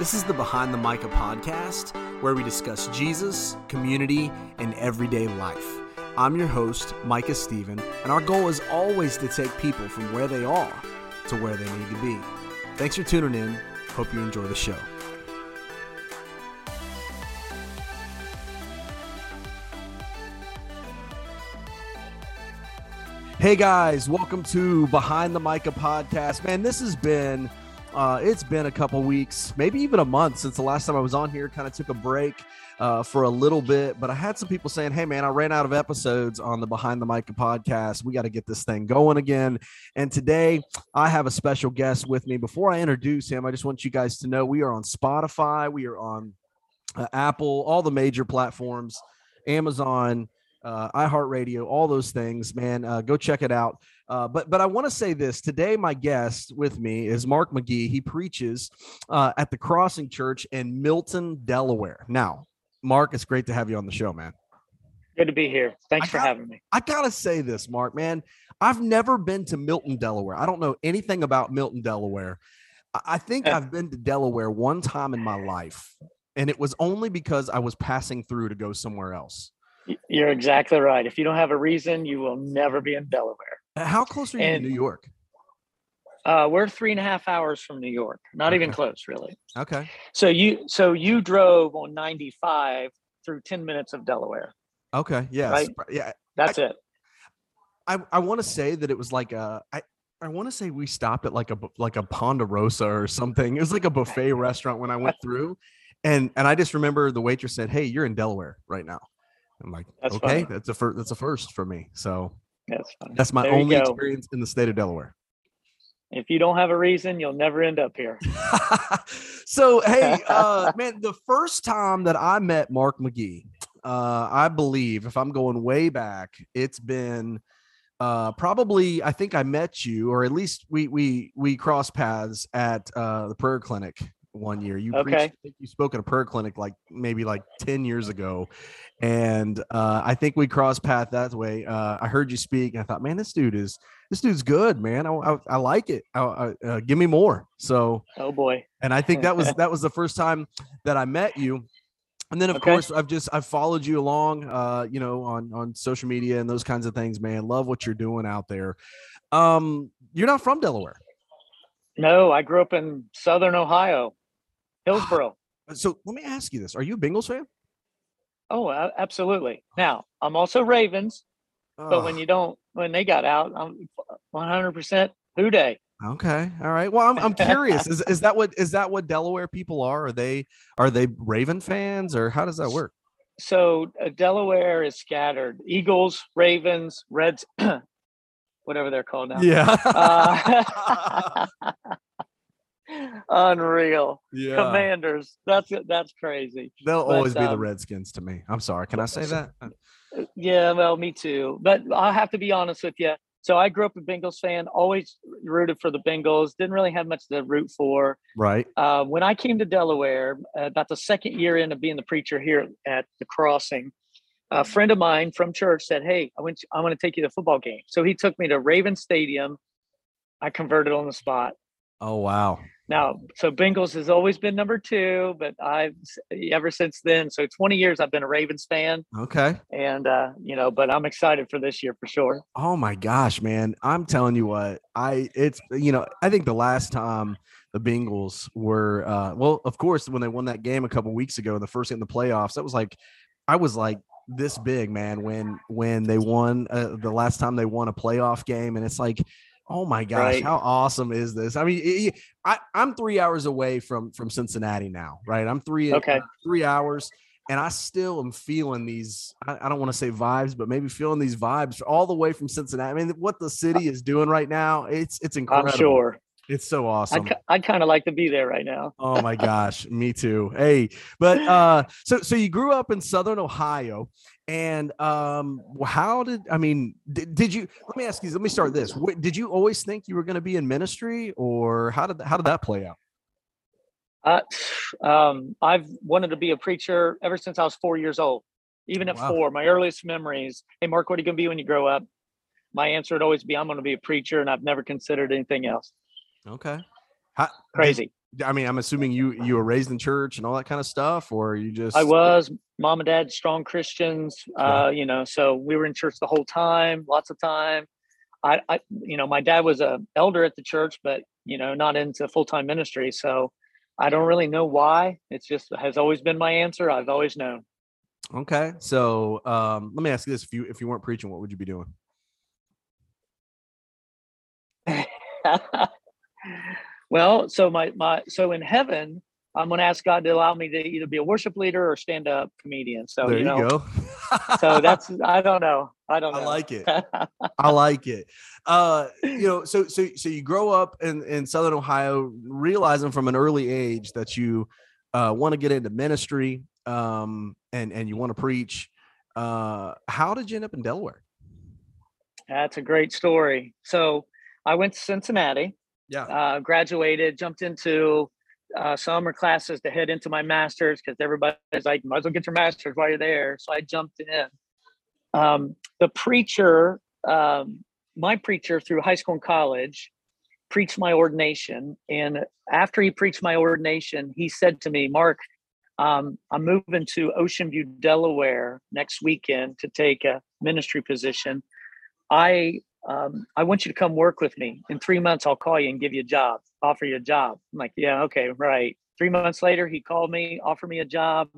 This is the Behind the Micah podcast, where we discuss Jesus, community, and everyday life. I'm your host, Micah Stephen, and our goal is always to take people from where they are to where they need to be. Thanks for tuning in. Hope you enjoy the show. Hey guys, welcome to Behind the Micah podcast. Man, this has been uh, it's been a couple weeks, maybe even a month since the last time I was on here. Kind of took a break uh, for a little bit, but I had some people saying, "Hey, man, I ran out of episodes on the Behind the Micah podcast. We got to get this thing going again." And today, I have a special guest with me. Before I introduce him, I just want you guys to know we are on Spotify, we are on uh, Apple, all the major platforms, Amazon uh, iHeartRadio, all those things, man. Uh, go check it out. Uh, but but I want to say this today. My guest with me is Mark McGee. He preaches uh, at the Crossing Church in Milton, Delaware. Now, Mark, it's great to have you on the show, man. Good to be here. Thanks I for got- having me. I gotta say this, Mark, man. I've never been to Milton, Delaware. I don't know anything about Milton, Delaware. I- think. I've been to Delaware one time in my life, and it was only because I was passing through to go somewhere else. You're exactly right. If you don't have a reason, you will never be in Delaware. Uh, How close are you And- to New York? Uh, we're three and a half hours from New York. Not even close, really. Okay. So you so you drove on 95 through 10 minutes of Delaware. Okay. Yes. Right. Yeah. That's it. I, I want to say that it was like a I I want to say we stopped at like a like a Ponderosa or something. It was like a buffet restaurant when I went through, and and I just remember the waitress said, "Hey, you're in Delaware right now." I'm like, That's okay, funny. that's a first that's a first for me. So That's fine. that's my There only experience in the state of Delaware. If you don't have a reason, you'll never end up here. so hey, uh, man, the first time that I met Mark McGee, uh, I believe, if I'm going way back, it's been uh, probably I think I met you, or at least we we we crossed paths at uh, the prayer clinic one year. You preached, Okay. I think you spoke at a prayer clinic like maybe like ten years ago, and uh, I think we crossed paths that way. Uh, I heard you speak, and I thought, man, this dude is this dude's good, man. I I, I like it. I, I, uh, give me more. So Oh boy. and I think that was that was the first time that I met you. And then of Okay. course I've just I've followed you along uh you know on on social media and those kinds of things man love what you're doing out there. Um you're not from Delaware. No, I grew up in Southern Ohio, Hillsboro. So let me ask you this. Are you a Bengals fan? Oh, absolutely. Now, I'm also Ravens, but when you don't, when they got out, I'm 100% Who Dey. Okay. All right. Well, I'm I'm curious. Is is that what is that what Delaware people are? Are they are they Raven fans or how does that work? So uh, Delaware is scattered. Eagles, Ravens, Reds, whatever they're called now. Yeah. Uh, unreal. yeah. Commanders. That's it. that's crazy. They'll but, always be the um, Redskins to me. I'm sorry. Can I say that? Uh, Yeah, well, me too. But I have to be honest with you. So I grew up a Bengals fan, always rooted for the Bengals. Didn't really have much to root for. Right. Uh, when I came to Delaware, uh, about the second year in of being the preacher here at the Crossing, a friend of mine from church said, "Hey, I went. I want to take you to a football game." So he took me to Raven Stadium. I converted on the spot. Oh wow. Now, so Bengals has always been number two, but I've ever since then. So 20 years I've been a Ravens fan, Okay. and uh, you know, but I'm excited for this year for sure. Oh my gosh, man. I'm telling you what, I it's you know, I think the last time the Bengals were uh well, of course, when they won that game a couple weeks ago, the first in the playoffs, that was like I was like this big, man, when when they won uh, the last time they won a playoff game and it's like Oh my gosh, Right. how awesome is this? I mean, it- I, I'm three hours away from from Cincinnati now, right? I'm three Okay. uh, three hours, and I still am feeling these. I, I don't want to say vibes, but maybe feeling these vibes all the way from Cincinnati. I mean, what the city is doing right now, it's it's incredible. I'm sure. It's so awesome. I kind of like to be there right now. Oh my gosh, me too. Hey, but uh so so you grew up in southern Ohio and um how did I mean did, did you let me ask you let me start this. Wh- Did you always think you were going to be in ministry or how did how did that play out? Uh, um, I've wanted to be a preacher ever since I was four years old. Even at Wow. four, my earliest memories. Hey, Mark, what are you going to be when you grow up? My answer would always be, I'm going to be a preacher, and I've never considered anything else. Okay. How, did- Crazy. I mean, I'm assuming you you were raised in church and all that kind of stuff, or you just I was mom and dad, strong Christians. Yeah. Uh, you know, so we were in church the whole time, lots of time. I, I, you know, my dad was a elder at the church, but you know, not into full time ministry. So I don't really know why. It's just has always been my answer. I've always known. okay. So um, let me ask you this: if you if you weren't preaching, what would you be doing? well, so my my so in heaven, I'm going to ask God to allow me to either be a worship leader or stand up comedian. So there you you, know, go. so that's I don't know. I don't know. I like it. I like it. Uh, you know, so so so you grow up in in Southern Ohio, realizing from an early age that you uh, want to get into ministry, um, and and you want to preach. Uh, how did you end up in Delaware? That's a great story. So I went to Cincinnati, Yeah. uh, graduated, jumped into uh, summer classes to head into my master's because everybody's like, might as well get your master's while you're there. So I jumped in. Um, the preacher, um, my preacher through high school and college, preached my ordination. And after he preached my ordination, he said to me, Mark, um, I'm moving to Ocean View, Delaware next weekend to take a ministry position. I um, I want you to come work with me. In three months, I'll call you and give you a job, offer you a job. I'm like, yeah, okay, right. Three months later, he called me, offered me a job.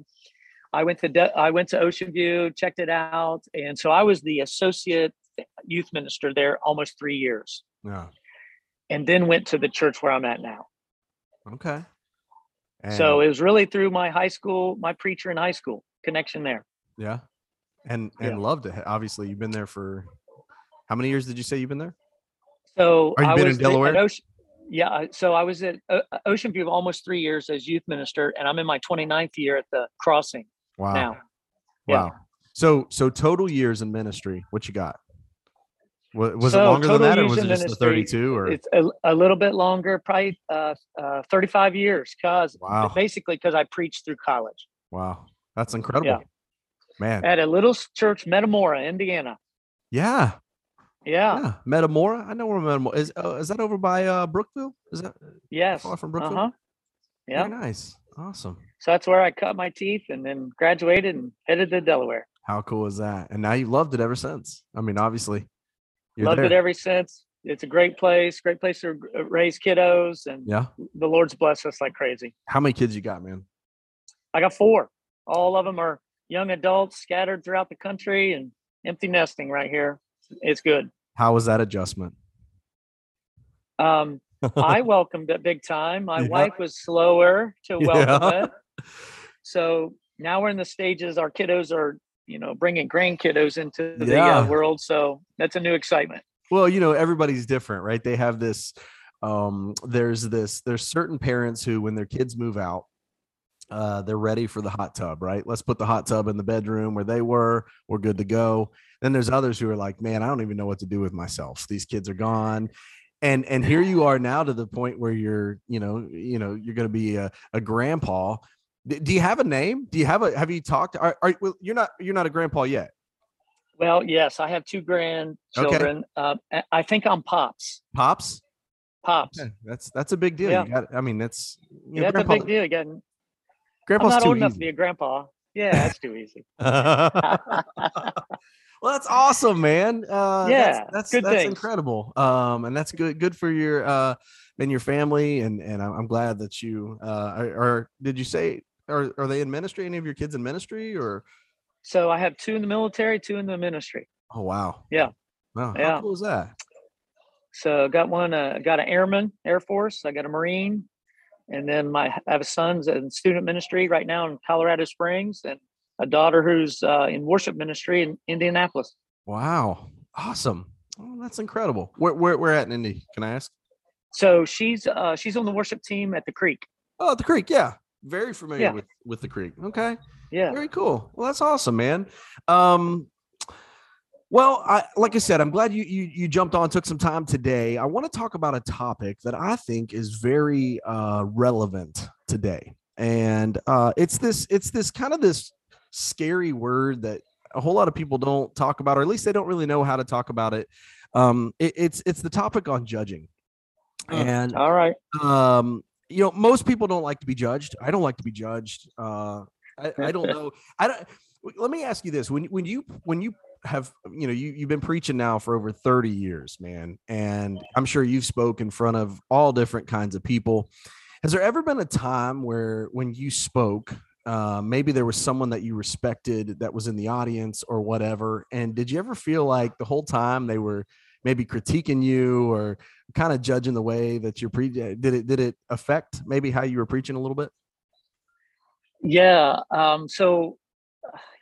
I went to De- I went to Ocean View, checked it out, and so I was the associate youth minister there almost three years, Yeah. and then went to the church where I'm at now. Okay. so it was really through my high school, my preacher in high school connection there. yeah, and and Yeah. loved it. Obviously, you've been there for how many years? Did you say you've been there? So Are you I been in was the- Delaware? Ocean, yeah, so I was at O- Ocean View almost three years as youth minister, and I'm in my 29th year at the Crossing Wow. now. yeah. Wow. So so total years in ministry, what you got? Was, was it longer than that, or was it in just the thirty-two? Or It's a, a little bit longer, probably uh, uh, 35 years, cause wow, basically because I preached through college wow, that's incredible, man. at a little church, Metamora, Indiana. Yeah, Yeah. yeah. Metamora, I know where Metamora is. Uh, is that over by uh, Brookville? Is that Yes. far from Uh Brookville? huh. Yeah. Very nice, awesome. So that's where I cut my teeth and then graduated and headed to Delaware. How cool is that? And now you've loved it ever since. I mean, obviously, Loved there. it ever since. It's a great place, great place to raise kiddos, and yeah. the Lord's blessed us like crazy. How many kids you got, man? I got four. All of them are young adults scattered throughout the country and empty nesting right here. It's good. How was that adjustment? Um, I welcomed it big time. My Yeah. wife was slower to welcome Yeah. it. So now we're in the stages. Our kiddos are, you know, bringing grandkiddos into the Yeah. uh, world. So that's a new excitement. well you know everybody's different right they have this um there's this there's certain parents who when their kids move out uh they're ready for the hot tub right let's put the hot tub in the bedroom where they were we're good to go then there's others who are like man i don't even know what to do with myself these kids are gone and and here you are now to the point where you're you know you know you're going to be a, a grandpa do you have a name do you have a have you talked are, are well, you're not you're not a grandpa yet Well, yes, I have two grandchildren. Uh, I- think I'm pops. pops Pops. Okay, that's that's a big deal. Yeah. You got. I mean, that's you know, Yeah, that's grandpa- a big deal. Again, I'm Grandpa's not too old enough to be a grandpa. Yeah, that's too easy. well, that's awesome, man. Uh, Yeah, that's that's, good that's incredible. Um, and that's good good for your uh and your family. And and I'm I'm glad that you uh are, are did you say are are they in ministry? Any of your kids in ministry or? so I have two in the military, two in the ministry. Oh wow. Yeah. Wow. How Yeah. cool is that? So got one, uh, got an airman, Air Force. I got a Marine, and then my I have a son's in student ministry right now in Colorado Springs, and a daughter who's uh, in worship ministry in Indianapolis. Wow. Awesome. Oh, that's incredible. Where where where at in Indy? Can I ask? So she's uh, she's on the worship team at the Creek. Oh, the creek. Yeah. Very familiar Yeah. with with the creek. Okay. Yeah. Very cool. Well, that's awesome, man. Um, well, I like I said, I'm glad you you you jumped on, took some time today. I want to talk about a topic that I think is very uh, relevant today, and uh, it's this it's this kind of this scary word that a whole lot of people don't talk about, or at least they don't really know how to talk about it. Um, it it's it's the topic on judging, Mm. and All right. um you know, most people don't like to be judged. I don't like to be judged. Uh, I, I don't know. I don't. Let me ask you this: when when you when you have you know you you've been preaching now for over 30 years man and i'm sure you've spoke in front of all different kinds of people. Has there ever been a time where when you spoke uh, maybe there was someone that you respected that was in the audience or whatever and did you ever feel like the whole time they were maybe critiquing you or kind of judging the way that you're pre did it did it affect maybe how you were preaching a little bit? Yeah um so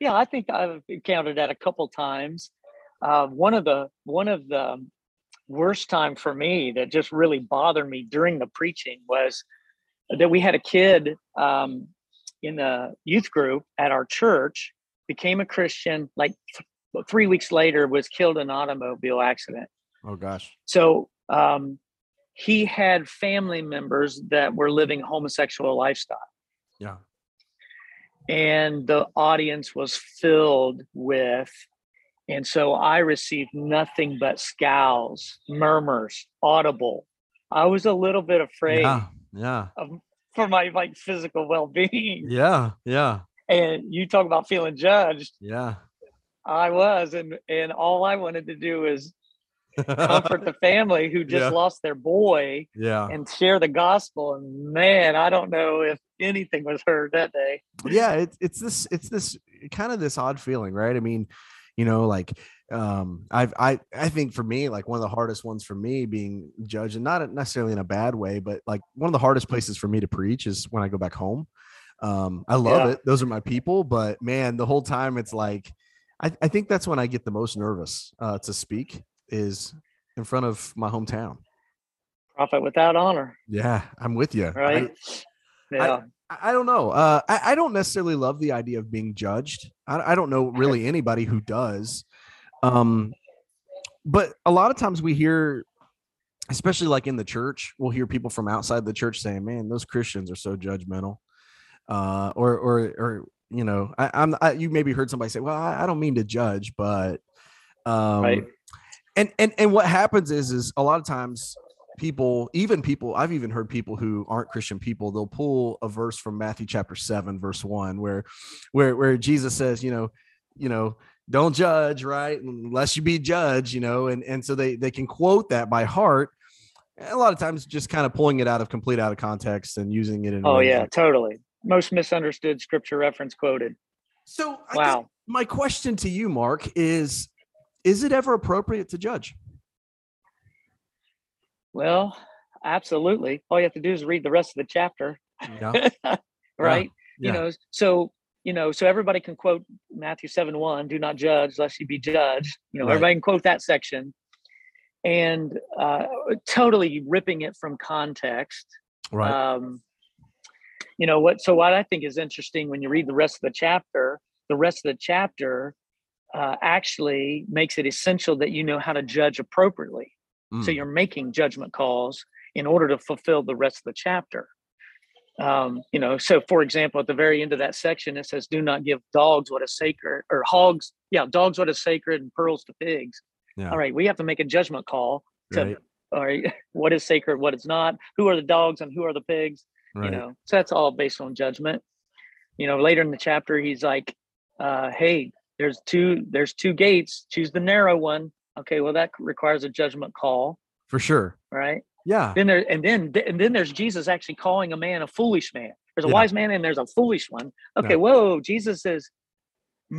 yeah i think i've encountered that a couple times uh, one of the one of the worst time for me that just really bothered me during the preaching was that we had a kid um, in the youth group at our church became a christian like th- three weeks later was killed in an automobile accident oh gosh so um, he had family members that were living homosexual lifestyle. Yeah. And the audience was filled with, and so I received nothing but scowls, murmurs, audible. I was a little bit afraid yeah, yeah. Of, for my like physical well-being. Yeah, yeah. And you talk about feeling judged. Yeah. I was, and and all I wanted to do is comfort the family who just yeah. lost their boy yeah. and share the gospel. And man i don't know if anything was heard that day. Yeah it's it's this it's this kind of this odd feeling right? I mean you know like um i've i i think for me like one of the hardest ones for me being judged and not necessarily in a bad way but like one of the hardest places for me to preach is when i go back home. Um i love yeah. it. Those are my people but man the whole time it's like I, I think that's when I get the most nervous uh, to speak is in front of my hometown. Prophet without honor. Yeah, I'm with you. Right. I, yeah. I, I, don't know. Uh, I, I don't necessarily love the idea of being judged. I, I don't know really anybody who does. Um, but a lot of times we hear, especially like in the church, we'll hear people from outside the church saying, "Man, those Christians are so judgmental," uh, or or or you know, I, I'm I, you maybe heard somebody say, "Well, I, I don't mean to judge, but." Um, right and and and what happens is is a lot of times people even people i've even heard people who aren't christian people they'll pull a verse from matthew chapter 7 verse 1 where where where jesus says you know you know don't judge right? Unless you be judged you know and and so they they can quote that by heart. A lot of times just kind of pulling it out of complete out of context and using it in oh yeah that, totally. Most misunderstood scripture reference quoted. So wow. my question to you mark is is it ever appropriate to judge? Well, absolutely. All you have to do is read the rest of the chapter. Yeah. right? Yeah. You know, so you know, so everybody can quote Matthew 7 1, do not judge lest you be judged. You know, right. everybody can quote that section and uh, totally ripping it from context. Right. Um, you know what? So what I think is interesting when you read the rest of the chapter, the rest of the chapter uh, actually makes it essential that you know how to judge appropriately. Mm. So you're making judgment calls in order to fulfill the rest of the chapter. Um, you know, so for example, at the very end of that section, it says, "Do not give dogs what is sacred, or hogs, yeah, dogs what is sacred, and pearls to pigs." Yeah. All right, we have to make a judgment call to, right. all right, what is sacred, what is not, who are the dogs, and who are the pigs. Right. You know, so that's all based on judgment. You know, later in the chapter, he's like, uh, "Hey, there's two there's two gates choose the narrow one. Okay well that requires a judgment call. For sure. Right? Yeah. Then there and then and then there's jesus actually calling a man a foolish man. There's a yeah. wise man and there's a foolish one. Okay whoa jesus says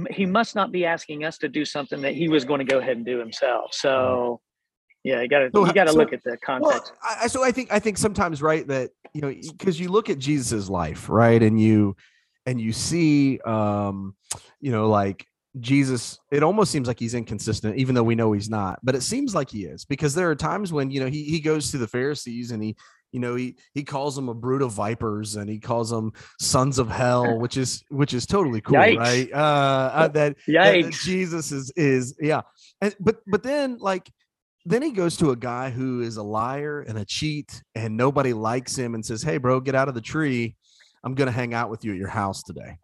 he must not be asking us to do something that he was going to go ahead and do himself. So yeah you gotta so, you gotta so, look at the context. Well, I, so i think i think sometimes right that you know because you look at jesus's life right and you and you see um you know like Jesus, it almost seems like he's inconsistent, even though we know he's not. But it seems like he is because there are times when you know he he goes to the Pharisees and he you know he he calls them a brood of vipers and he calls them sons of hell, which is which is totally cool, Yikes. right? Uh, uh that, that, Jesus is is yeah, and, but but then like then he goes to a guy who is a liar and a cheat and nobody likes him and says, "Hey, bro, get out of the tree. I'm going to hang out with you at your house today."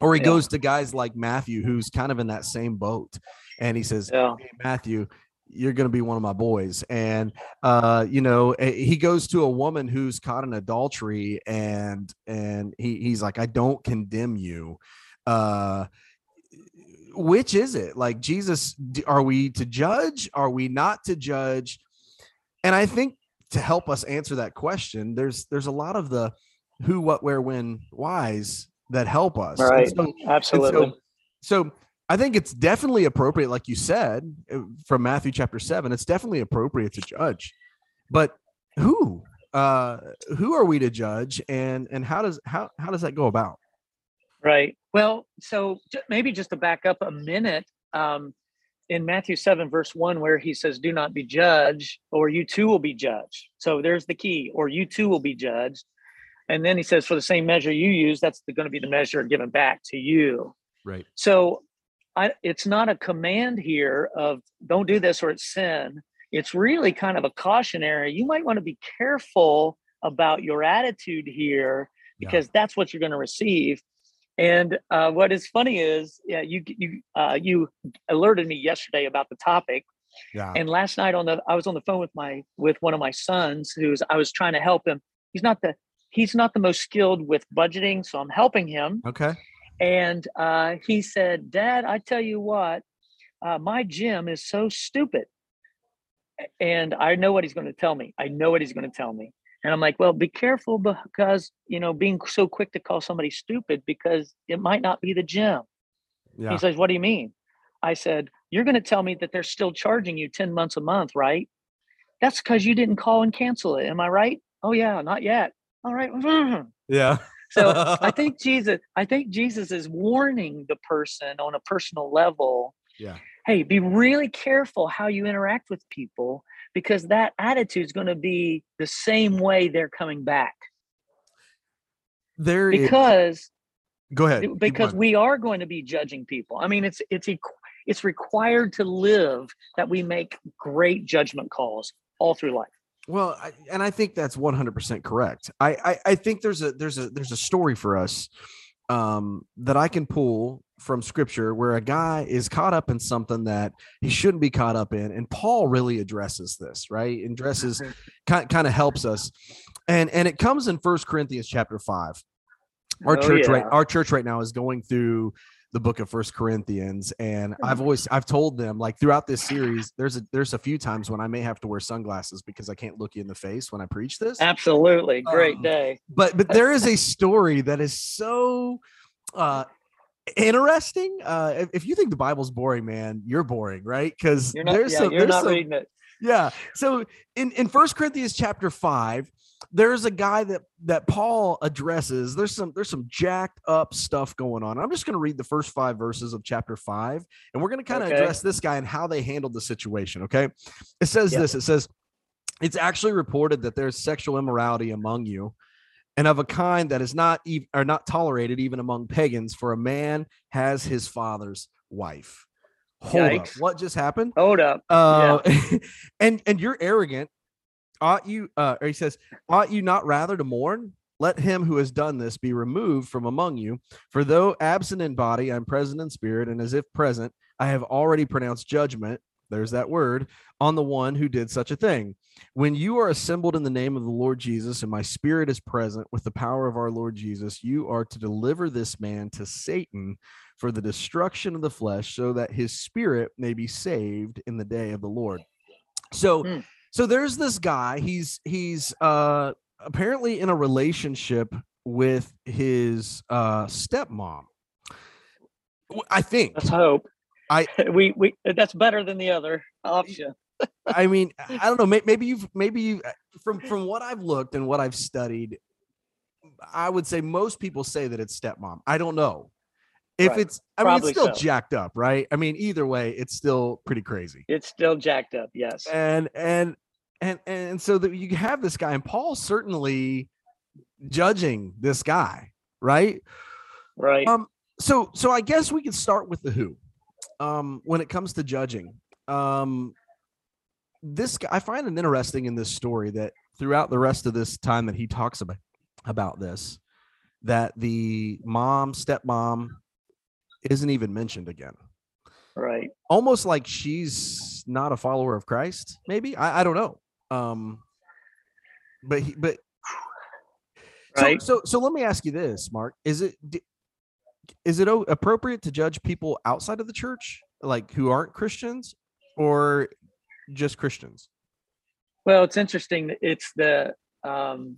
Or he yeah. goes to guys like Matthew, who's kind of in that same boat, and he says, yeah. hey, Matthew, you're going to be one of my boys. And uh you know eh, he goes to a woman who's caught in adultery and and he, he's like i don't condemn you. Uh which is it? Like jesus are we to judge? Are we not to judge? And i think to help us answer that question there's there's a lot of the who what where when whys that help us right so, absolutely so, so I think it's definitely appropriate, like you said uh, from Matthew chapter seven. It's definitely appropriate to judge, but who, uh, who are we to judge, and and how does how how does that go about? Right. Well, so maybe just to back up a minute, um, in Matthew seven verse one, where he says, "Do not be judged, or you too will be judged." So there's the key, or you too will be judged. And then he says, "For the same measure you use, that's going to be the measure given back to you." Right. So I, it's not a command here of don't do this or it's sin. It's really kind of a cautionary. You might want to be careful about your attitude here because yeah. that's what you're going to receive. And uh, what is funny is, yeah, you you uh, you alerted me yesterday about the topic, yeah. And last night on the, I was on the phone with my with one of my sons who's I was trying to help him. He's not the he's not the most skilled with budgeting, so I'm helping him. Okay. And uh, he said, Dad, I tell you what, uh, my gym is so stupid. And I know what he's going to tell me. I know what he's going to tell me. And I'm like, well, be careful because, you know, being so quick to call somebody stupid because it might not be the gym. Yeah. He says, what do you mean? I said, you're going to tell me that they're still charging you 10 months a month, right? That's because you didn't call and cancel it. Am I right? Oh, yeah, not yet. All right. Yeah. So I think Jesus, I think Jesus is warning the person on a personal level. Yeah. Hey, be really careful how you interact with people because that attitude is going to be the same way they're coming back. There because is. go ahead. Because we are going to be judging people. I mean, it's it's it's required to live that we make great judgment calls all through life. Well, I, and I think that's 100% correct. I, I, I think there's a there's a there's a story for us um, that I can pull from scripture where a guy is caught up in something that he shouldn't be caught up in and Paul really addresses this, right? And addresses kind, kind of helps us. And and it comes in First Corinthians chapter 5. Our oh, church yeah. right our church right now is going through the book of first corinthians and i've always i've told them like throughout this series there's a there's a few times when i may have to wear sunglasses because i can't look you in the face when i preach this. Absolutely. Great um, day. but but there is a story that is so uh interesting uh if, if you think the bible's boring man you're boring right because there's yeah, some, you're there's not some, reading it yeah so in in first corinthians chapter 5 there's a guy that that Paul addresses. There's some there's some jacked up stuff going on. I'm just going to read the first five verses of chapter five, and we're going to kind of okay. address this guy and how they handled the situation. Okay, it says yep. this. It says it's actually reported that there's sexual immorality among you, and of a kind that is not even are not tolerated even among pagans. For a man has his father's wife. Hold Yikes. up, what just happened? Hold up. Uh, yeah. and and you're arrogant ought you uh or he says ought you not rather to mourn let him who has done this be removed from among you for though absent in body i'm present in spirit and as if present i have already pronounced judgment there's that word on the one who did such a thing. When you are assembled in the name of the lord jesus and my spirit is present with the power of our lord jesus you are to deliver this man to satan for the destruction of the flesh so that his spirit may be saved in the day of the lord. So mm so there's this guy he's he's uh apparently in a relationship with his uh stepmom. I think. Let's hope i we we that's better than the other option i mean i don't know maybe you've maybe you from from what i've looked and what i've studied i would say most people say that it's stepmom i don't know if right. it's i Probably mean it's still so. jacked up right i mean either way it's still pretty crazy it's still jacked up yes and and and and so that you have this guy, and Paul's certainly judging this guy, right? Right. Um. So so I guess we could start with the who. Um. When it comes to judging, um, this guy I find it interesting in this story that throughout the rest of this time that he talks about about this, that the mom stepmom isn't even mentioned again. Right. Almost like she's not a follower of Christ. Maybe I, I don't know. Um, but he, but Right. so, so so let me ask you this, Mark: Is it is it appropriate to judge people outside of the church, like who aren't Christians, or just Christians? Well, it's interesting. It's the um,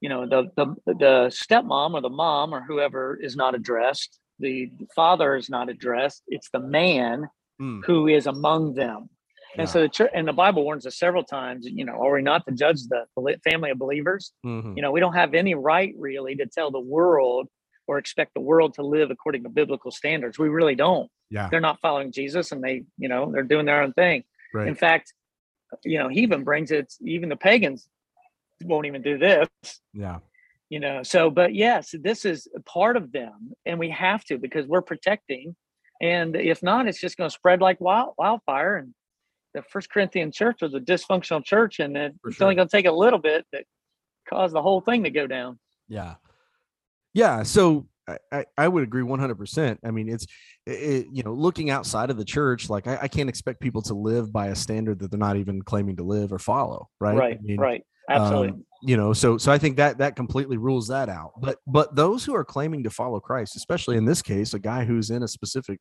you know the the the stepmom or the mom or whoever is not addressed. The father is not addressed. It's the man Mm, who is among them. And yeah. so the church and the Bible warns us several times. You know, are we not to judge the family of believers? mhm, You know, we don't have any right really to tell the world or expect the world to live according to biblical standards. We really don't. yeah, They're not following Jesus, and they, you know, they're doing their own thing. Right. In fact, you know, he even brings it, even the pagans won't even do this, Yeah, you know. So, but yes, this is part of them, and we have to because we're protecting. And if not, it's just going to spread like wild, wildfire. And the First Corinthian church was a dysfunctional church, and it- For it's only going to take a little bit that caused the whole thing to go down. yeah, yeah. So I, I, would agree one hundred percent. I mean, it's it, you know looking outside of the church, like I, I can't expect people to live by a standard that they're not even claiming to live or follow. Right. Right, I mean, right, absolutely. um, you know so so i think that that completely rules that out but but those who are claiming to follow christ especially in this case a guy who's in a specific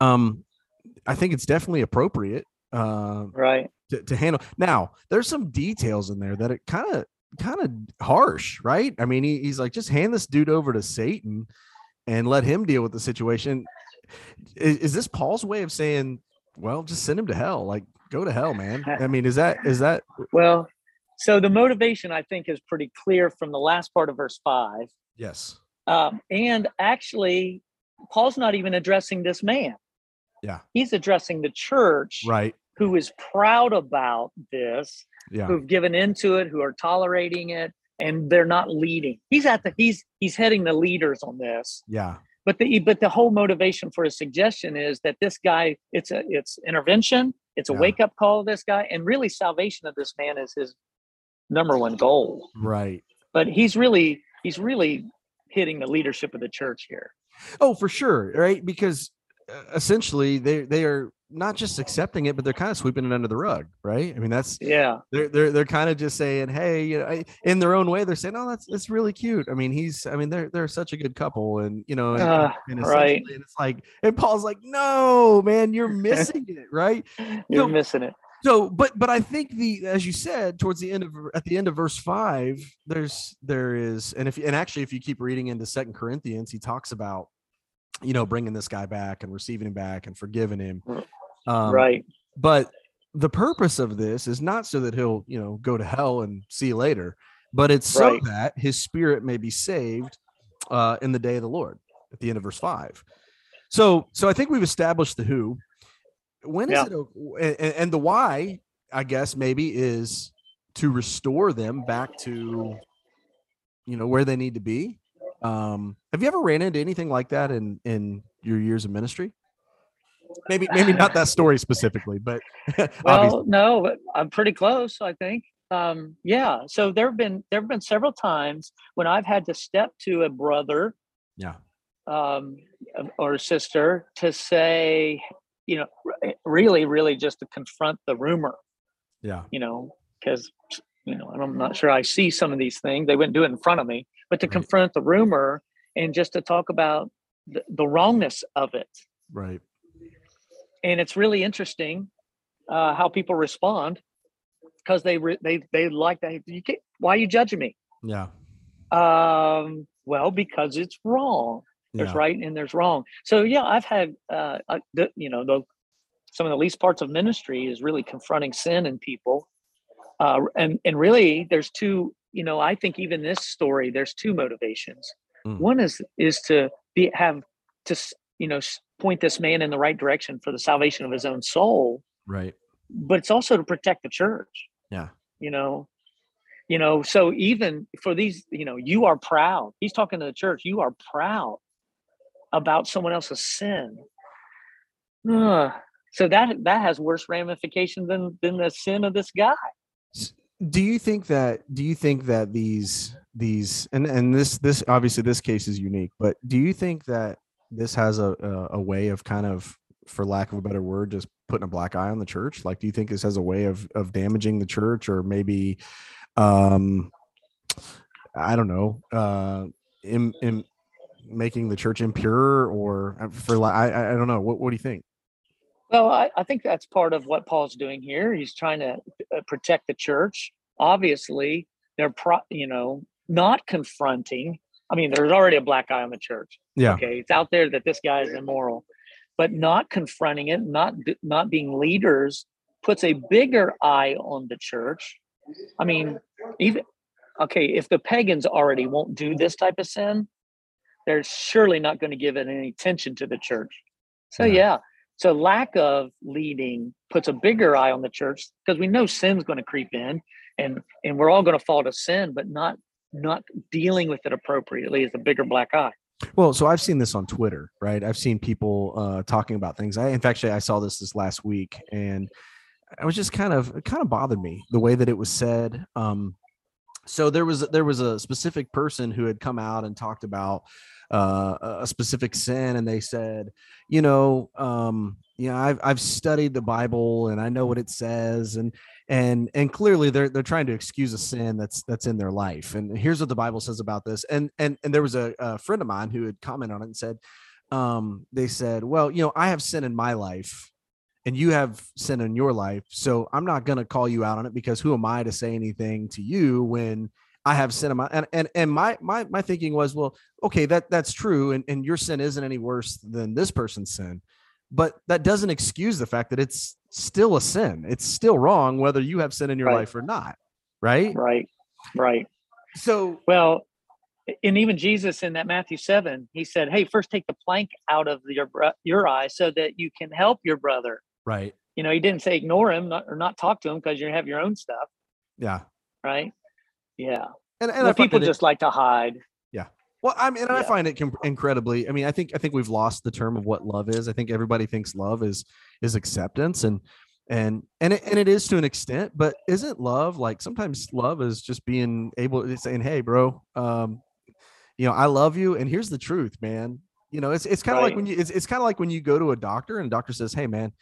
um i think it's definitely appropriate uh right. to, to handle now there's some details in there that it kind of kind of harsh right i mean he, he's like just hand this dude over to satan and let him deal with the situation is, is this paul's way of saying well just send him to hell like go to hell man i mean is that is that Well, so the motivation I think is pretty clear from the last part of verse five. yes Um, and actually, Paul's not even addressing this man. Yeah. He's addressing the church right who is proud about this, yeah who've given into it, who are tolerating it, and they're not leading. He's at the he's he's heading the leaders on this. yeah But the but the whole motivation for his suggestion is that this guy, it's a it's intervention, it's a Yeah. wake up call of this guy, and really salvation of this man is his number one goal. right But he's really he's really hitting the leadership of the church here. Oh, for sure, right? Because uh, essentially they they are not just accepting it, but they're kind of sweeping it under the rug, right? I mean, that's Yeah, they're they're they're kind of just saying, hey, you know, in their own way, they're saying, oh, that's that's really cute. I mean, he's, I mean, they're they're such a good couple, and you know, and, Uh, and right. and it's like, and Paul's like, no, man, you're missing it, right? you're So- missing it. So, but but I think the as you said towards the end of at the end of verse five, there's there is, and if and actually if you keep reading into Second Corinthians, he talks about you know bringing this guy back and receiving him back and forgiving him. Um, right. But the purpose of this is not so that he'll you know go to hell and see you later, but it's so Right. that his spirit may be saved uh, in the day of the Lord at the end of verse five. So so I think we've established the who. When is Yeah. it and- and the why? I guess maybe is to restore them back to you know where they need to be. Um, have you ever ran into anything like that in in your years of ministry? Maybe maybe not that story specifically, but. Well, no, but I'm pretty close, I think. Um, yeah. So there have been there have been several times when I've had to step to a brother Yeah. um, or a sister to say, you know, really, really just to confront the rumor, Yeah. you know, because you know, I'm not sure I see some of these things. They wouldn't do it in front of me, but to Right. confront the rumor and just to talk about the, the wrongness of it. Right. and it's really interesting uh, how people respond because they re- they they like that. You can't, why are you judging me? Yeah. Um, well, because it's wrong. There's Yeah. right and there's wrong. So yeah, I've had uh, uh, the, you know the some of the least parts of ministry is really confronting sin in people, uh, and and really there's two. You know, I think even this story there's two motivations. Mm. One is is to be have to you know point this man in the right direction for the salvation of his own soul, Right. but it's also to protect the church. Yeah. You know, you know, so even for these, you know, you are proud. He's talking to the church. You are proud about someone else's sin. Ugh. so that that has worse ramifications than than the sin of this guy. Do you think that do you think that these these and and this this obviously this case is unique but do you think that this has a a, a way of kind of for lack of a better word, just putting a black eye on the church? Like, do you think this has a way of of damaging the church, or maybe, um, I don't know, uh, in in making the church impure, or uh, for I I don't know. What what do you think? Well, I, I think that's part of what Paul's doing here. He's trying to uh, protect the church. Obviously, they're pro, you know not confronting. I mean, there's already a black eye on the church. Yeah. Okay, it's out there that this guy is immoral, but not confronting it, not not being leaders, puts a bigger eye on the church. I mean, even okay, if the pagans already won't do this type of sin, they're surely not going to give it any attention to the church. So yeah. yeah. So lack of leading puts a bigger eye on the church because we know sin's going to creep in and and we're all going to fall to sin, but not not dealing with it appropriately is a bigger black eye. Well, so I've seen this on Twitter, right? I've seen people uh, talking about things. I, in fact, I saw this this last week, and I was just kind of it kind of bothered me the way that it was said. Um, so there was there was a specific person who had come out and talked about uh, a specific sin, and they said, you know, um, you know, I've I've studied the Bible and I know what it says, and and and clearly they're they're trying to excuse a sin that's that's in their life. And here's what the Bible says about this. And and and there was a, a friend of mine who had commented on it and said, um, they said, well, you know, I have sin in my life, and you have sin in your life, so I'm not going to call you out on it because who am I to say anything to you when I have sin in my and and and my my my thinking was, well, okay, that that's true, and and your sin isn't any worse than this person's sin, but that doesn't excuse the fact that it's still a sin. It's still wrong whether you have sin in your right. life or not, right? Right, right. So well, and even Jesus in that Matthew seven, he said, "Hey, first take the plank out of your your eye so that you can help your brother." Right. You know, he didn't say ignore him not, or not talk to him because you have your own stuff. Yeah. Right. Yeah. And, and well, people just like to hide. Yeah. Well, I mean, and yeah. I find it com- incredibly. I mean, I think I think we've lost the term of what love is. I think everybody thinks love is is acceptance, and and and it, and it is to an extent. But isn't love like sometimes love is just being able to saying, "Hey, bro, um, you know, I love you, and here's the truth, man. You know, it's it's kind of right. like when you it's it's kind of like when you go to a doctor and a doctor says, "Hey, man,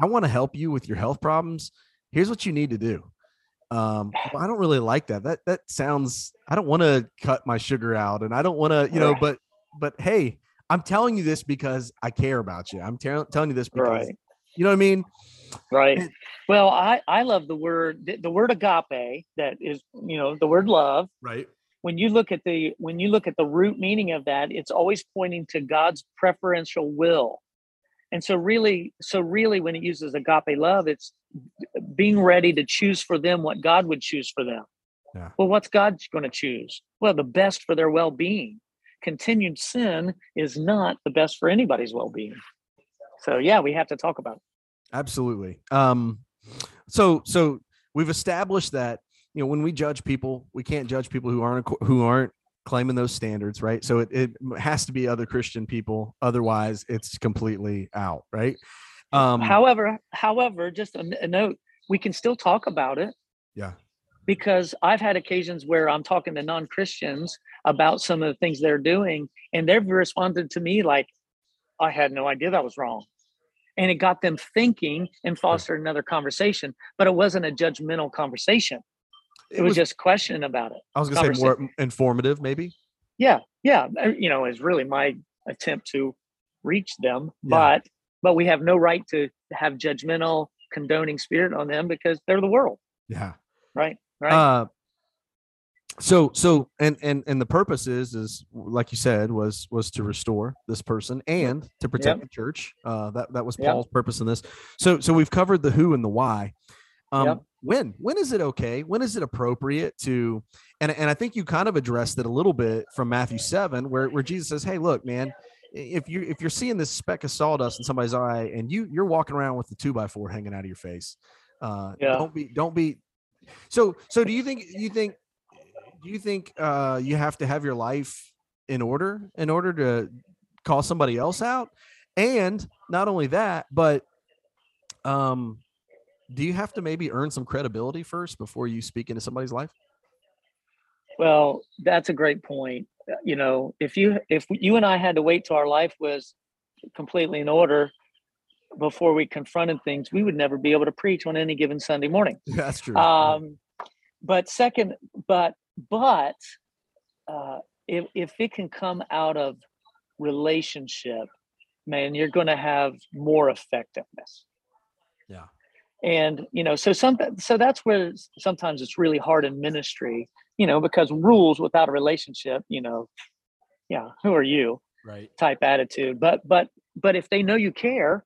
I want to help you with your health problems. Here's what you need to do." Um i don't really like that. That that sounds i don't want to cut my sugar out and i don't want to you know but but hey i'm telling you this because i care about you. I'm ter- telling you this because right. you know what i mean? Right. Well i i love the word the, the word agape that is you know the word love. Right. When you look at the when you look at the root meaning of that it's always pointing to god's preferential will and so really so really when it uses agape love it's being ready to choose for them what god would choose for them. Yeah. well what's god going to choose? Well the best for their well-being. Continued sin is not the best for anybody's well-being. So yeah we have to talk about it. Absolutely. Um so so we've established that you know when we judge people we can't judge people who aren't who aren't claiming those standards, right? So it, it has to be other Christian people. Otherwise, it's completely out, right? Um, however, however, just a, a note, we can still talk about it. Yeah. Because I've had occasions where I'm talking to non Christians about some of the things they're doing, and they've responded to me like, I had no idea that was wrong. And it got them thinking and fostered another conversation, but it wasn't a judgmental conversation it, was, was, just questioning about it. I was going to say more informative, maybe. Yeah, yeah. Uh, you know, is really my attempt to reach them, yeah. but but we have no right to have judgmental, condoning spirit on them because they're the world. Yeah. Right. Right. Uh, so so and and and the purpose is is like you said was was to restore this person and to protect yep. the church uh that that was paul's yep. purpose in this so so we've covered the who and the why um yep when when is it okay? When is it appropriate to and, and i think you kind of addressed it a little bit from matthew 7 where, where jesus says hey look man if you if you're seeing this speck of sawdust in somebody's eye and you you're walking around with the two by four hanging out of your face uh yeah. don't be don't be so so do you think you think do you think uh you have to have your life in order in order to call somebody else out? And not only that but um do you have to maybe earn some credibility first before you speak into somebody's life? Well, that's a great point. Uh, you know, if you if you and I had to wait till our life was completely in order, before we confronted things, we would never be able to preach on any given Sunday morning. That's true. Um, but second, but but uh, if if it can come out of relationship, man, you're going to have more effectiveness. And you know, so some so that's where sometimes it's really hard in ministry, you know, because rules without a relationship, you know, yeah, who are you? Right. Type attitude. But but but if they know you care,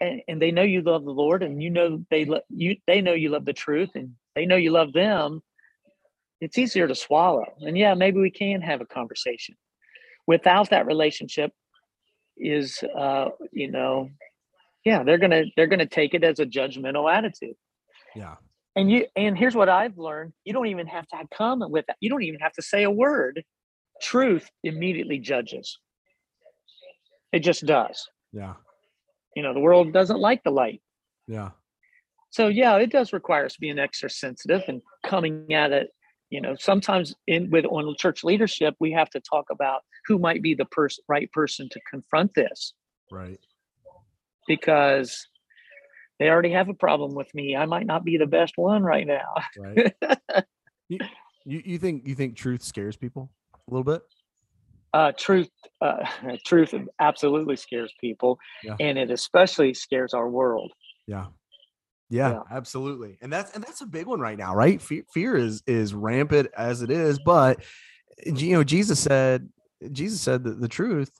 and, and they know you love the Lord, and you know they lo- you they know you love the truth, and they know you love them, it's easier to swallow. And yeah, maybe we can have a conversation. Without that relationship, is uh, you know, yeah, they're gonna they're gonna take it as a judgmental attitude. Yeah. And you and here's what I've learned: you don't even have to have comment with that. You don't even have to say a word. Truth immediately judges. It just does. Yeah. You know, the world doesn't like the light. Yeah. So yeah, it does require us being extra sensitive and coming at it. You know, sometimes in with on church leadership, we have to talk about who might be the person right person to confront this Right. Because they already have a problem with me. I might not be the best one right now. Right. you, you you think you think truth scares people a little bit? Uh, truth, uh, truth absolutely scares people, Yeah. and it especially scares our world. Yeah. Yeah, Yeah. absolutely. And that's and that's a big one right now, right? Fear, fear is is rampant as it is, but you know, Jesus said Jesus said that the truth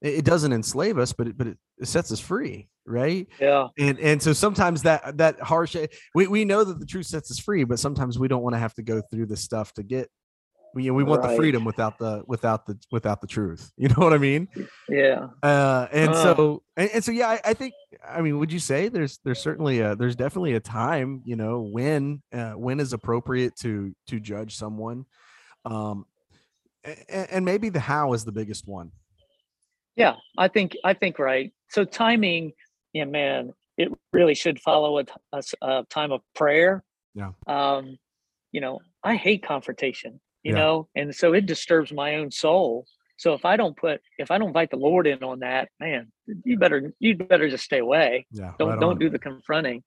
it, doesn't enslave us, but it but it, sets us free, right? Yeah, And and so sometimes that that harsh we, we know that the truth sets us free, but sometimes we don't want to have to go through this stuff to get we, we want the freedom without the without the without the truth. You know what I mean? yeah. uh and Uh. so and, and so yeah I, I think i mean would you say there's there's certainly a there's definitely a time you know when uh, when is appropriate to to judge someone um and, and maybe the how is the biggest one Yeah, I think I think right. So timing, yeah, man, it really should follow a time of prayer. Yeah. Um, you know, I hate confrontation. You Yeah. know, and so it disturbs my own soul. So if I don't put, if I don't invite the Lord in on that, man, you better you better just stay away. yeah Don't right don't on. do the confronting.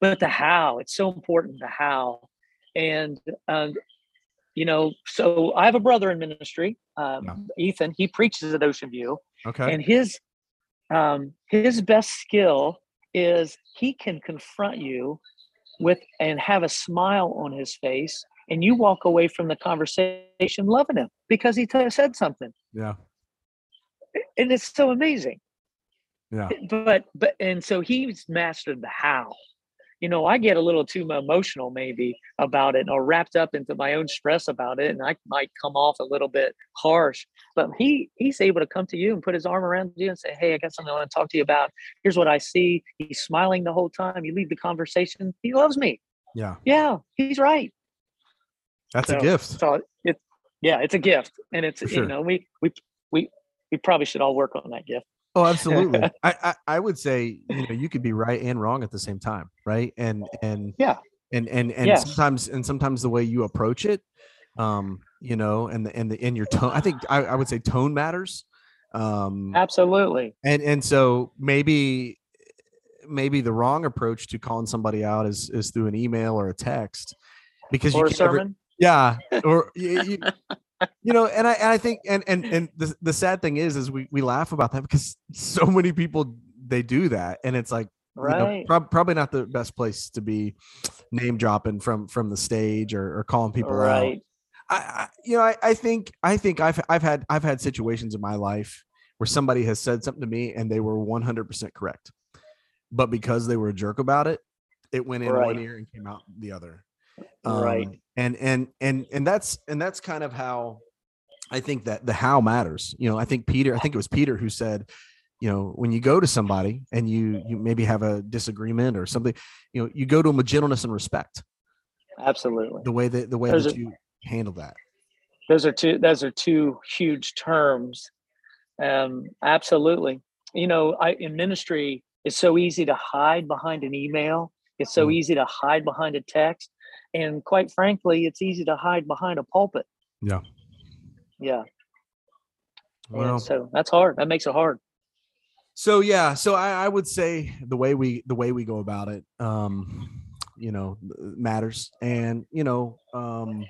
But the how, it's so important. The how, and um, you know, so I have a brother in ministry, um, Ethan. He preaches at Ocean View okay. And his um his best skill is he can confront you with and have a smile on his face and you walk away from the conversation loving him because he t- said something. Yeah. And it's so amazing. Yeah. But but and so he's mastered the how you know i get a little too emotional maybe about it or wrapped up into my own stress about it and i might come off a little bit harsh but he he's able to come to you and put his arm around you and say hey i got something i want to talk to you about. Here's what i see. He's smiling the whole time. You leave the conversation. He loves me. Yeah. Yeah he's right. That's a gift. so it yeah it's a gift and it's sure. you know we we we we probably should all work on that gift oh absolutely. I, I i would say you know you could be right and wrong at the same time right? And and yeah. and and and Yes. sometimes and sometimes the way you approach it um you know and the and the in your tone i think I, I would say tone matters um absolutely. and and so maybe maybe the wrong approach to calling somebody out is is through an email or a text because or you a can't ever- yeah or you, you, you know and i and i think and and and the, the sad thing is is we we laugh about that because so many people they do that and it's like you know, right prob- probably not the best place to be name dropping from from the stage or, or calling people out right I, I you know I, I think I think I've I've had I've had situations in my life where somebody has said something to me and they were 100% correct. But because they were a jerk about it, it went in one ear and came out the other. Right. Um, and and and and that's and that's kind of how I think that the how matters. You know, I think Peter, I think it was Peter who said, you know, when you go to somebody and you you maybe have a disagreement or something, you know, you go to them with gentleness and respect. absolutely The way that the way Those that are- you handle that. those are two those are two huge terms um absolutely you know i in ministry it's so easy to hide behind an email it's so Mm. easy to hide behind a text and quite frankly it's easy to hide behind a pulpit. Yeah. yeah. Well, and so that's hard. That makes it hard. So yeah, so I, I would say the way we the way we go about it, um, you know, matters, and you know, um,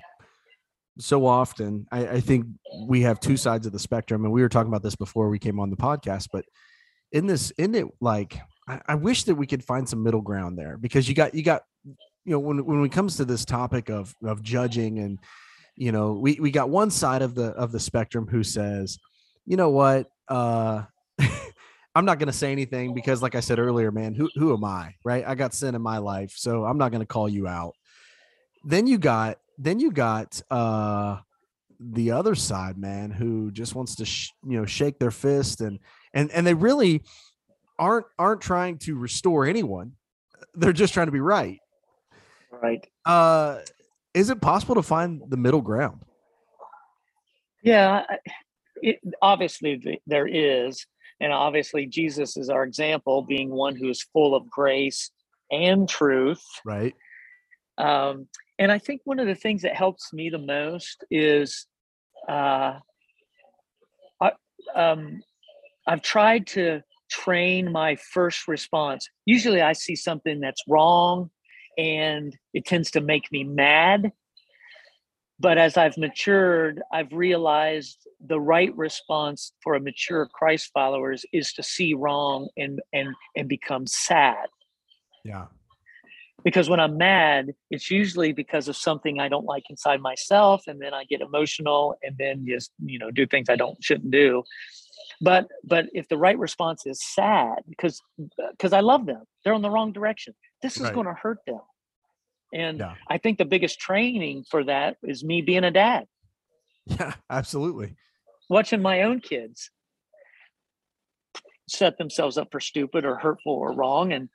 so often I, I think we have two sides of the spectrum, and we were talking about this before we came on the podcast, but in this, in it, like I, I wish that we could find some middle ground there because you got you got you know when when it comes to this topic of of judging and you know we we got one side of the of the spectrum who says you know what uh I'm not going to say anything because, like I said earlier, man, who who am I, right? I got sin in my life, so I'm not going to call you out. Then you got then you got uh the other side, man, who just wants to sh- you know shake their fist and and and they really aren't aren't trying to restore anyone. They're just trying to be right. Right. Uh, is it possible to find the middle ground? Yeah, it, obviously there is and obviously, Jesus is our example, being one who is full of grace and truth. Right. Um, and I think one of the things that helps me the most is uh, I, um, I've tried to train my first response. Usually, I see something that's wrong and it tends to make me mad but as I've matured, I've realized the right response for a mature Christ followers is to see wrong and and and become sad. Yeah. Because when I'm mad, it's usually because of something I don't like inside myself, and then I get emotional, and then just you know do things I don't shouldn't do. But but if the right response is sad, because because uh, I love them, they're on the wrong direction. This is right. going to hurt them and yeah. I think the biggest training for that is me being a dad. Yeah, absolutely. Watching my own kids set themselves up for stupid or hurtful or wrong. And,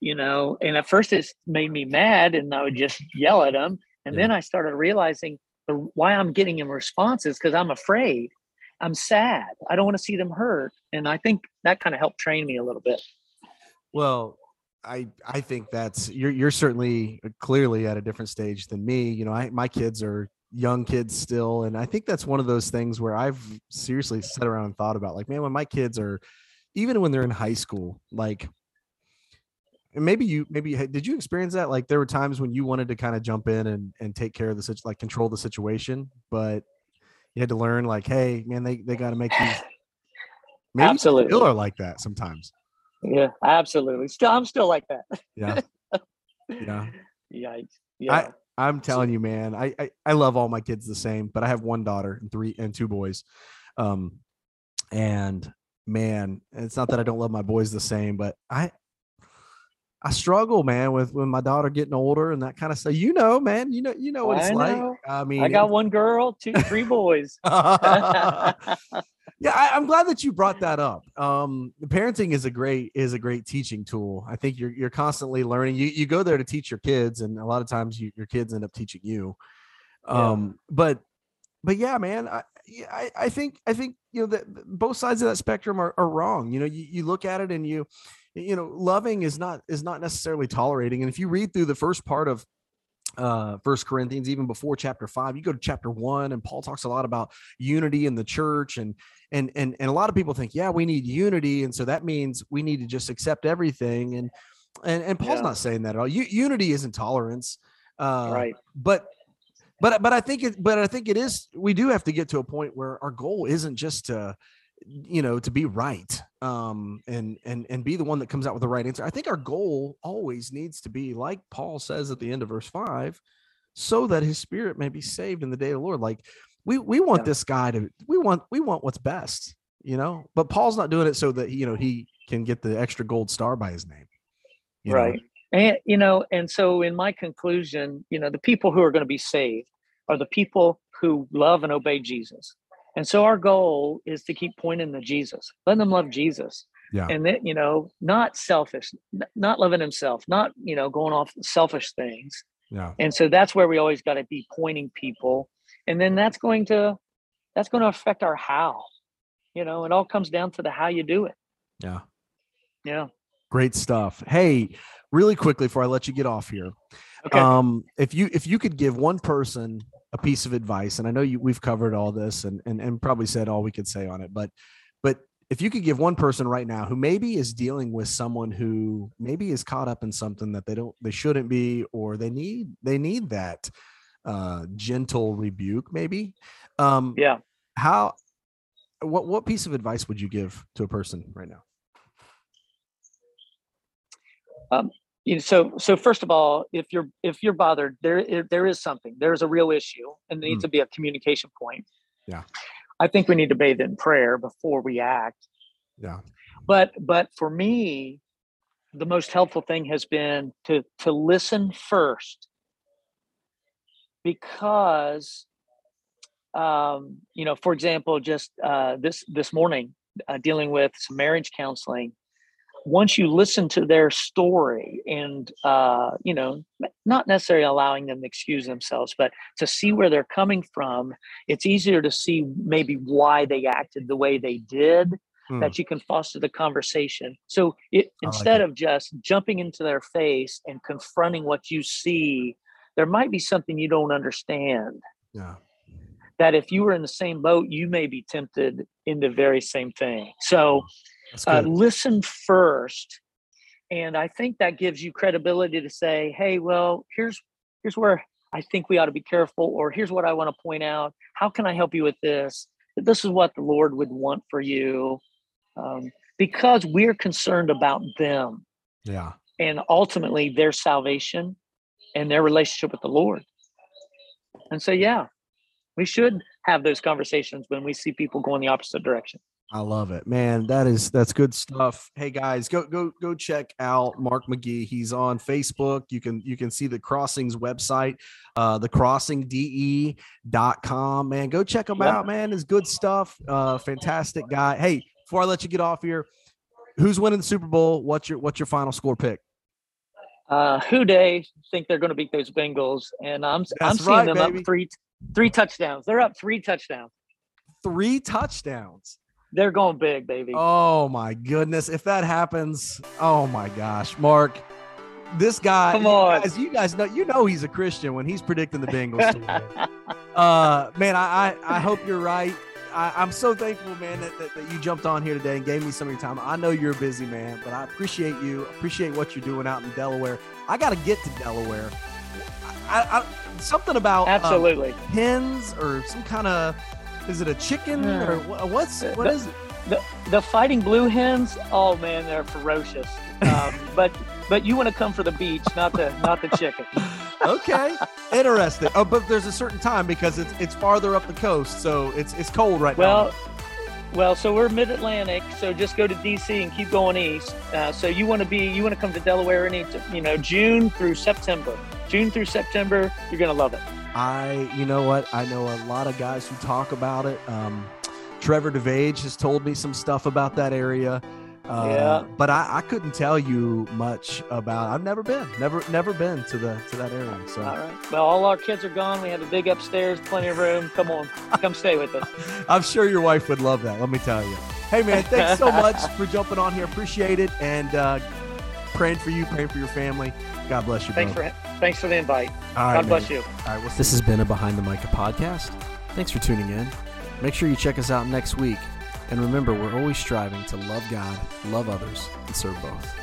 you know, and at first it made me mad and I would just yell at them. And yeah. then I started realizing the, why I'm getting in responses because I'm afraid. I'm sad. I don't want to see them hurt. And I think that kind of helped train me a little bit. Well, I I think that's you're you're certainly uh, clearly at a different stage than me. You know, I my kids are young kids still, and I think that's one of those things where I've seriously sat around and thought about like, man, when my kids are even when they're in high school, like maybe you maybe did you experience that like there were times when you wanted to kind of jump in and and take care of the situation like control the situation but you had to learn like hey man they they got to make these maybe absolutely still are like that sometimes yeah, absolutely. Still, I'm still like that. Yeah. Yeah. Yikes. Yeah. I, I'm telling you, man, I, I, I love all my kids the same, but I have one daughter and three and two boys. Um, and man, it's not that I don't love my boys the same, but I, I struggle, man, with when my daughter getting older and that kind of stuff. You know, man, you know, you know what it's I like. I mean, I got one girl, two, three boys. yeah I, am glad that you brought that up um parenting is a great is a great teaching tool i think you're you're constantly learning you you go there to teach your kids and a lot of times you, your kids end up teaching you um yeah. but but yeah man I, I i think i think you know that both sides of that spectrum are, are wrong you know you, you look at it and you you know loving is not is not necessarily tolerating and if you read through the first part of uh first corinthians even before chapter five you go to chapter one and paul talks a lot about unity in the church and and and and a lot of people think yeah we need unity and so that means we need to just accept everything and and and paul's yeah. not saying that at all U- unity isn't tolerance uh right but but but i think it but i think it is we do have to get to a point where our goal isn't just to you know to be right um and and and be the one that comes out with the right answer i think our goal always needs to be like paul says at the end of verse 5 so that his spirit may be saved in the day of the lord like we we want yeah. this guy to we want we want what's best you know but paul's not doing it so that you know he can get the extra gold star by his name right know? and you know and so in my conclusion you know the people who are going to be saved are the people who love and obey jesus and so our goal is to keep pointing to Jesus, letting them love Jesus. Yeah. And that, you know, not selfish, not loving himself, not, you know, going off selfish things. Yeah. And so that's where we always got to be pointing people. And then that's going to, that's going to affect our how, you know, it all comes down to the how you do it. Yeah. Yeah. Great stuff. Hey, really quickly before I let you get off here. Okay. Um, if you if you could give one person a piece of advice, and I know you we've covered all this and and and probably said all we could say on it, but but if you could give one person right now who maybe is dealing with someone who maybe is caught up in something that they don't they shouldn't be or they need they need that uh gentle rebuke maybe um yeah. how what what piece of advice would you give to a person right now? Um you know, so so first of all if you're if you're bothered there there is something there's a real issue and there needs Mm. to be a communication point Yeah. i think we need to bathe in prayer before we act yeah but but for me the most helpful thing has been to to listen first because um you know for example just uh this this morning uh, dealing with some marriage counseling once you listen to their story and uh you know not necessarily allowing them to excuse themselves but to see where they're coming from it's easier to see maybe why they acted the way they did Hmm. that you can foster the conversation. So it instead it. of just jumping into their face and confronting what you see, there might be something you don't understand. yeah That if you were in the same boat, you may be tempted in the very same thing. So that's uh, listen first, and I think that gives you credibility to say, "Hey, well, here's here's where I think we ought to be careful," or "Here's what I want to point out. How can I help you with this? This is what the Lord would want for you." Um, because we're concerned about them yeah and ultimately their salvation and their relationship with the Lord. And so, yeah, we should have those conversations when we see people going the opposite direction. I love it, man. That is that's good stuff. Hey guys, go go go check out Mark McGee. He's on Facebook. You can you can see the Crossings website, uh the crossingde.com. Man, go check him Yep. out, man. It's good stuff. Uh fantastic guy. Hey, before I let you get off here, who's winning the Super Bowl? What's your what's your final score pick? Uh, Who Dey think they're going to beat those Bengals, and I'm I'm That's seeing right, them baby. up three three touchdowns. They're up three touchdowns. Three touchdowns. They're going big, baby. Oh my goodness. If that happens, oh my gosh, Mark. This guy, Come you on. guys, you guys know, you know he's a Christian when he's predicting the Bengals. uh, man, I, I, I hope you're right. I, I'm so thankful, man, that, that, that you jumped on here today and gave me some of your time. I know you're a busy man, but I appreciate you. Appreciate what you're doing out in Delaware. I got to get to Delaware. I, I, something about um, Absolutely. hens or some kind of is it a chicken Yeah. or wha- what's The- what the- is it? the the fighting blue hens? Oh man they're ferocious. Um, but but you want to come for the beach not the not the chicken. Okay interesting. Oh but there's a certain time because it's it's farther up the coast so it's it's cold right well now. Well so we're mid-atlantic so just go to dc and keep going east. Uh, so you want to be you want to come to delaware any you know june through september. June through september you're gonna love it i you know what? I know a lot of guys who talk about it. Um trevor devage has told me some stuff about that area. Uh, Yeah. but I, I couldn't tell you much about i've never been never never been to the to that area so. All right. Well all our kids are gone. We have a big upstairs plenty of room. Come on. Come stay with us. I'm sure your wife would love that let me tell you. Hey man thanks so much for jumping on here. Appreciate it and uh praying for you praying for your family. God bless you thanks bro. for thanks for the invite All right, god bless man. you All right, we'll see This has been a Behind the Micah podcast. Thanks for tuning in. Make sure you check us out next week. And remember, we're always striving to love God, love others, and serve both.